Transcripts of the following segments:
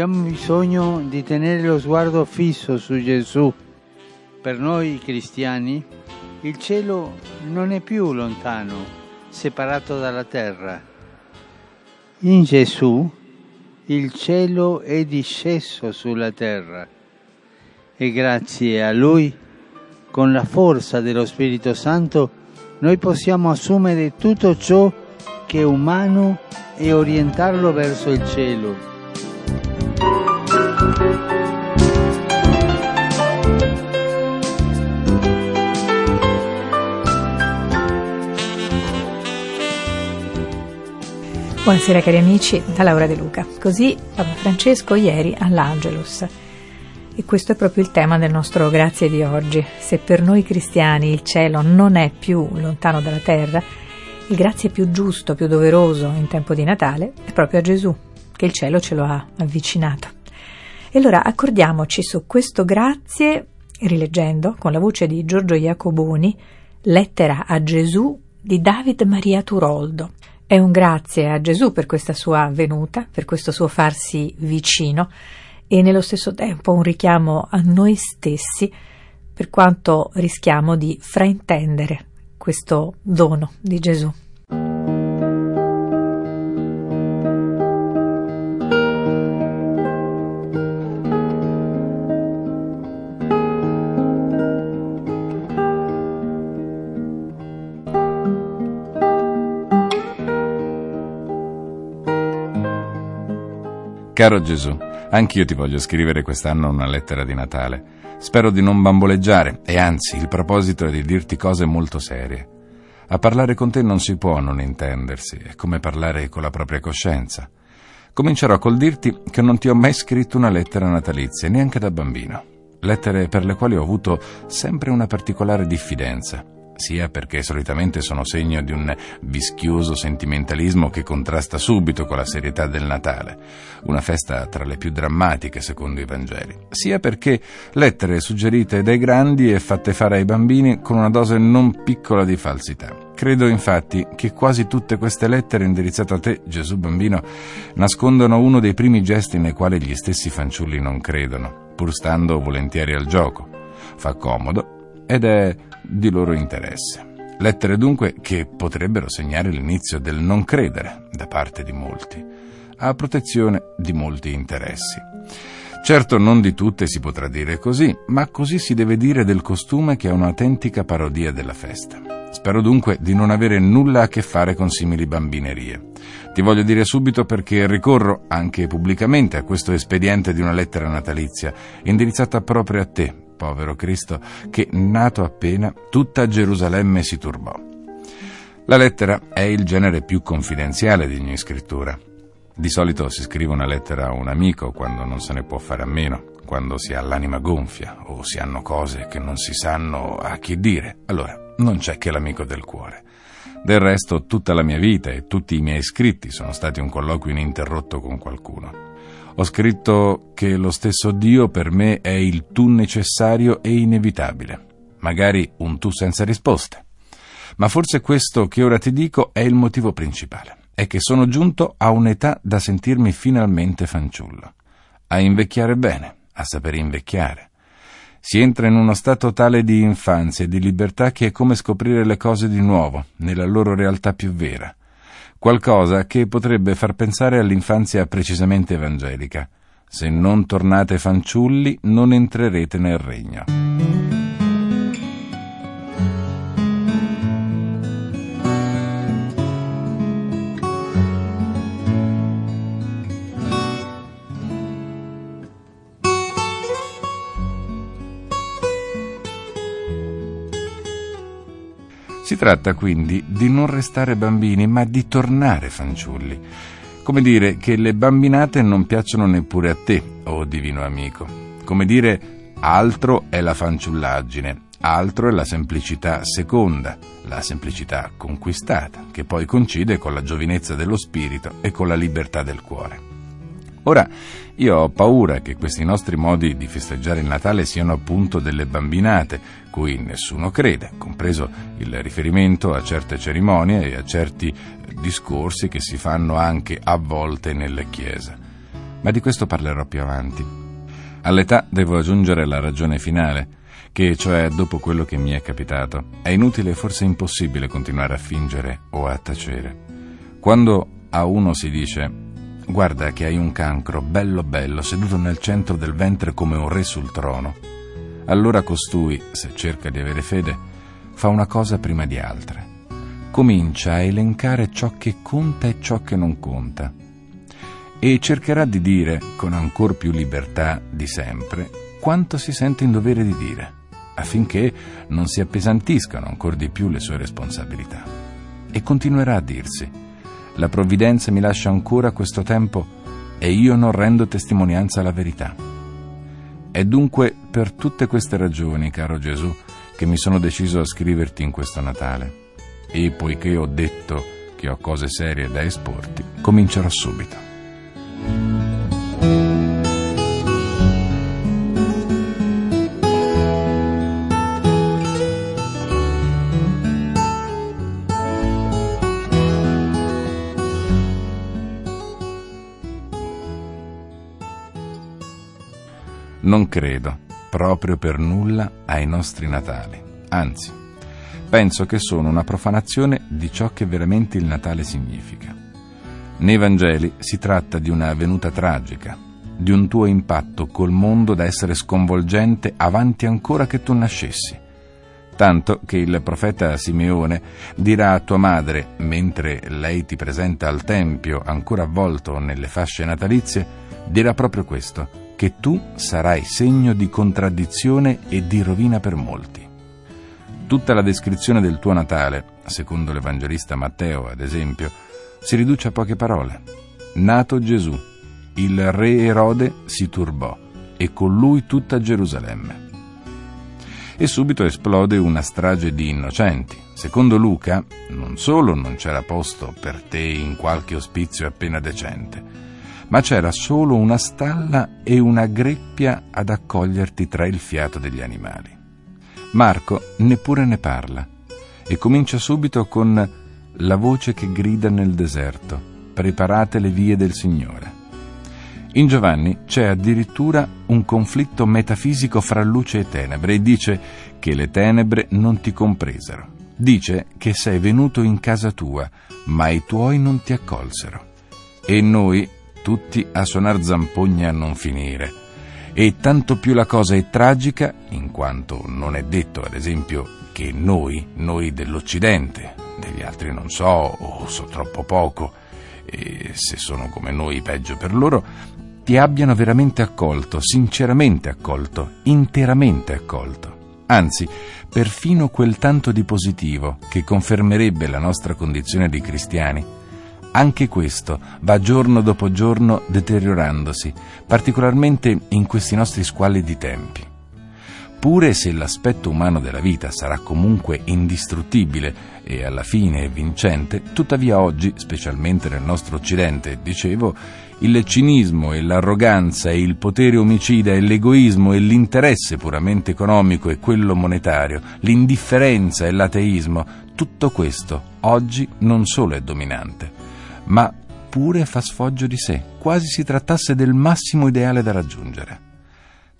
Abbiamo bisogno di tenere lo sguardo fisso su Gesù. Per noi cristiani il cielo non è più lontano, separato dalla terra. In Gesù il cielo è disceso sulla terra e grazie a Lui, con la forza dello Spirito Santo, noi possiamo assumere tutto ciò che è umano e orientarlo verso il cielo. Buonasera cari amici, da Laura De Luca. Così Papa Francesco ieri all'Angelus. E questo è proprio il tema del nostro grazie di oggi. Se per noi cristiani il cielo non è più lontano dalla terra, il grazie più giusto, più doveroso in tempo di Natale è proprio a Gesù, che il cielo ce lo ha avvicinato. E allora accordiamoci su questo grazie rileggendo con la voce di Giorgio Iacoboni Lettera a Gesù di David Maria Turoldo. È un grazie a Gesù per questa sua venuta, per questo suo farsi vicino e nello stesso tempo un richiamo a noi stessi per quanto rischiamo di fraintendere questo dono di Gesù. Caro Gesù, anch'io ti voglio scrivere quest'anno una lettera di Natale. Spero di non bamboleggiare e anzi il proposito è di dirti cose molto serie. A parlare con te non si può non intendersi, è come parlare con la propria coscienza. Comincerò col dirti che non ti ho mai scritto una lettera natalizia, neanche da bambino. Lettere per le quali ho avuto sempre una particolare diffidenza sia perché solitamente sono segno di un vischioso sentimentalismo che contrasta subito con la serietà del Natale, una festa tra le più drammatiche secondo i Vangeli, sia perché lettere suggerite dai grandi e fatte fare ai bambini con una dose non piccola di falsità. Credo infatti che quasi tutte queste lettere indirizzate a te, Gesù bambino, nascondono uno dei primi gesti nei quali gli stessi fanciulli non credono, pur stando volentieri al gioco. Fa comodo ed è di loro interesse. Lettere dunque che potrebbero segnare l'inizio del non credere da parte di molti, a protezione di molti interessi. Certo non di tutte si potrà dire così, ma così si deve dire del costume che è un'autentica parodia della festa. Spero dunque di non avere nulla a che fare con simili bambinerie. Ti voglio dire subito perché ricorro anche pubblicamente a questo espediente di una lettera natalizia, indirizzata proprio a te, povero Cristo, che, nato appena, tutta Gerusalemme si turbò. La lettera è il genere più confidenziale di ogni scrittura. Di solito si scrive una lettera a un amico quando non se ne può fare a meno, quando si ha l'anima gonfia o si hanno cose che non si sanno a chi dire. Allora, non c'è che l'amico del cuore. Del resto, tutta la mia vita e tutti i miei scritti sono stati un colloquio ininterrotto con qualcuno. Ho scritto che lo stesso Dio per me è il tu necessario e inevitabile, magari un tu senza risposte. Ma forse questo che ora ti dico è il motivo principale, è che sono giunto a un'età da sentirmi finalmente fanciullo, a invecchiare bene, a sapere invecchiare. Si entra in uno stato tale di infanzia e di libertà che è come scoprire le cose di nuovo, nella loro realtà più vera, qualcosa che potrebbe far pensare all'infanzia precisamente evangelica. Se non tornate fanciulli, non entrerete nel regno. Tratta quindi di non restare bambini, ma di tornare fanciulli. Come dire che le bambinate non piacciono neppure a te, oh divino amico. Come dire altro è la fanciullaggine, altro è la semplicità seconda, la semplicità conquistata, che poi coincide con la giovinezza dello spirito e con la libertà del cuore. Ora, io ho paura che questi nostri modi di festeggiare il Natale siano appunto delle bambinate, cui nessuno crede, compreso il riferimento a certe cerimonie e a certi discorsi che si fanno anche a volte nelle chiese. Ma di questo parlerò più avanti. All'età devo aggiungere la ragione finale, che cioè dopo quello che mi è capitato, è inutile e forse impossibile continuare a fingere o a tacere. Quando a uno si dice Guarda che hai un cancro bello bello seduto nel centro del ventre come un re sul trono. Allora costui, se cerca di avere fede, fa una cosa prima di altre. Comincia a elencare ciò che conta e ciò che non conta. E cercherà di dire, con ancor più libertà di sempre, quanto si sente in dovere di dire, affinché non si appesantiscano ancor di più le sue responsabilità. E continuerà a dirsi, la provvidenza mi lascia ancora questo tempo e io non rendo testimonianza alla verità. È dunque per tutte queste ragioni, caro Gesù, che mi sono deciso a scriverti in questo Natale. E poiché ho detto che ho cose serie da esporti, comincerò subito. Non credo, proprio per nulla, ai nostri Natali. Anzi, penso che sono una profanazione di ciò che veramente il Natale significa. Nei Vangeli si tratta di una venuta tragica, di un tuo impatto col mondo da essere sconvolgente avanti ancora che tu nascessi. Tanto che il profeta Simeone dirà a tua madre, mentre lei ti presenta al Tempio ancora avvolto nelle fasce natalizie, dirà proprio questo che tu sarai segno di contraddizione e di rovina per molti. Tutta la descrizione del tuo Natale, secondo l'Evangelista Matteo ad esempio, si riduce a poche parole. Nato Gesù, il re Erode si turbò e con lui tutta Gerusalemme. E subito esplode una strage di innocenti. Secondo Luca, non solo non c'era posto per te in qualche ospizio appena decente, ma c'era solo una stalla e una greppia ad accoglierti tra il fiato degli animali. Marco neppure ne parla e comincia subito con la voce che grida nel deserto, preparate le vie del Signore. In Giovanni c'è addirittura un conflitto metafisico fra luce e tenebre e dice che le tenebre non ti compresero. Dice che sei venuto in casa tua, ma i tuoi non ti accolsero. E noi tutti a suonar zampogne a non finire. E tanto più la cosa è tragica, in quanto non è detto, ad esempio, che noi, noi dell'Occidente, degli altri non so, o so troppo poco, e se sono come noi peggio per loro, ti abbiano veramente accolto, sinceramente accolto, interamente accolto. Anzi, perfino quel tanto di positivo che confermerebbe la nostra condizione di cristiani anche questo va giorno dopo giorno deteriorandosi, particolarmente in questi nostri squallidi tempi. Pure se l'aspetto umano della vita sarà comunque indistruttibile e alla fine vincente, tuttavia oggi, specialmente nel nostro Occidente, dicevo, il cinismo e l'arroganza e il potere omicida e l'egoismo e l'interesse puramente economico e quello monetario, l'indifferenza e l'ateismo, tutto questo oggi non solo è dominante, ma pure fa sfoggio di sé, quasi si trattasse del massimo ideale da raggiungere.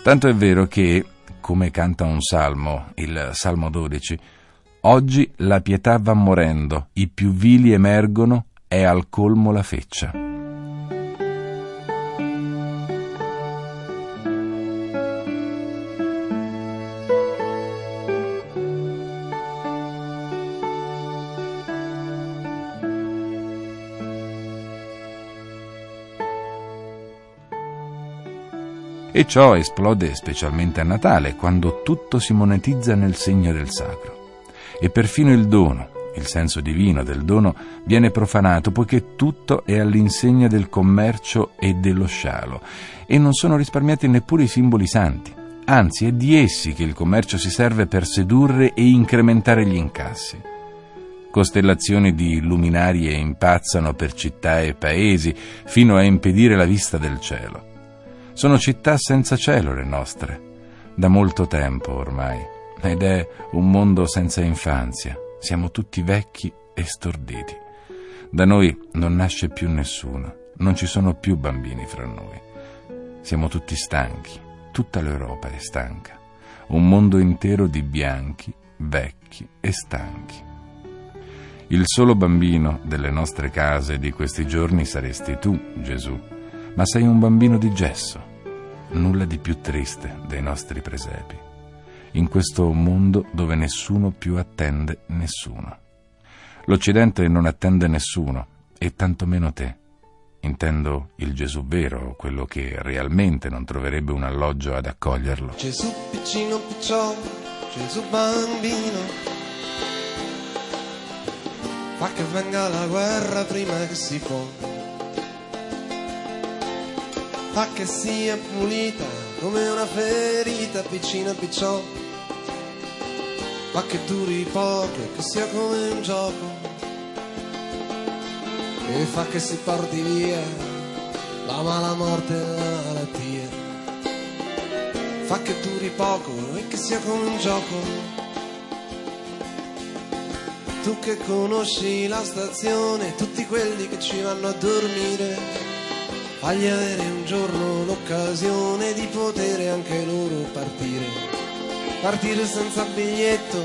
Tanto è vero che, come canta un salmo, il Salmo 12, oggi la pietà va morendo, i più vili emergono, è al colmo la feccia. E ciò esplode specialmente a Natale, quando tutto si monetizza nel segno del sacro. E perfino il dono, il senso divino del dono, viene profanato, poiché tutto è all'insegna del commercio e dello scialo, e non sono risparmiati neppure i simboli santi. Anzi, è di essi che il commercio si serve per sedurre e incrementare gli incassi. Costellazioni di luminarie impazzano per città e paesi fino a impedire la vista del cielo. Sono città senza cielo le nostre, da molto tempo ormai, ed è un mondo senza infanzia. Siamo tutti vecchi e storditi. Da noi non nasce più nessuno, non ci sono più bambini fra noi. Siamo tutti stanchi, tutta l'Europa è stanca. Un mondo intero di bianchi, vecchi e stanchi. Il solo bambino delle nostre case di questi giorni saresti tu, Gesù, ma sei un bambino di gesso, nulla di più triste dei nostri presepi, in questo mondo dove nessuno più attende nessuno. L'Occidente non attende nessuno, e tantomeno te. Intendo il Gesù vero, quello che realmente non troverebbe un alloggio ad accoglierlo. Gesù piccino picciò, Gesù bambino, fa che venga la guerra prima che si può, fa che sia pulita come una ferita piccina picciò, fa che duri poco e che sia come un gioco, e fa che si porti via la mala morte e la malattia, fa che duri poco e che sia come un gioco. Tu che conosci la stazione, tutti quelli che ci vanno a dormire, fagli avere un giorno l'occasione di poter anche loro partire. Partire senza biglietto,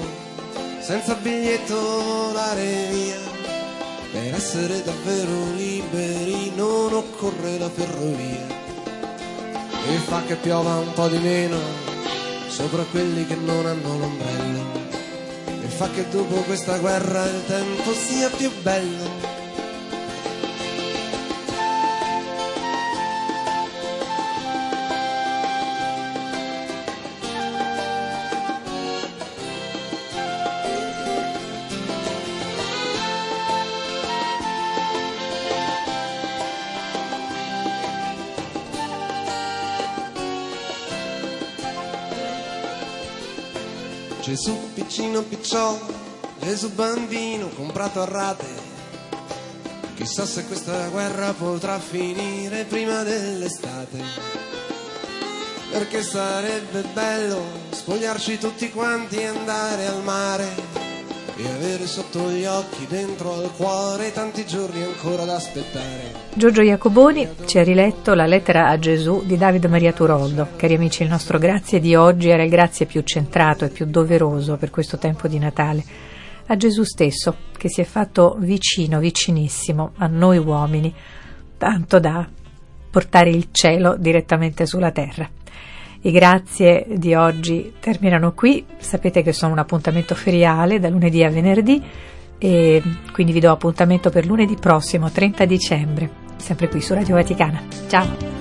senza biglietto volare via. Per essere davvero liberi non occorre la ferrovia. E fa che piova un po' di meno sopra quelli che non hanno l'ombrello fa che dopo questa guerra il tempo sia più bello. Gesù piccino picciò, Gesù bambino comprato a rate. Chissà se questa guerra potrà finire prima dell'estate. Perché sarebbe bello spogliarci tutti quanti e andare al mare avere sotto gli occhi, dentro al cuore, tanti giorni ancora da aspettare. Giorgio Iacoboni ci ha riletto la lettera a Gesù di Davide Maria Turoldo. Cari amici, il nostro grazie di oggi era il grazie più centrato e più doveroso per questo tempo di Natale. A Gesù stesso, che si è fatto vicino, vicinissimo a noi uomini, tanto da portare il cielo direttamente sulla terra. I grazie di oggi terminano qui, sapete che sono un appuntamento feriale da lunedì a venerdì e quindi vi do appuntamento per lunedì prossimo 30 dicembre, sempre qui su Radio Vaticana. Ciao!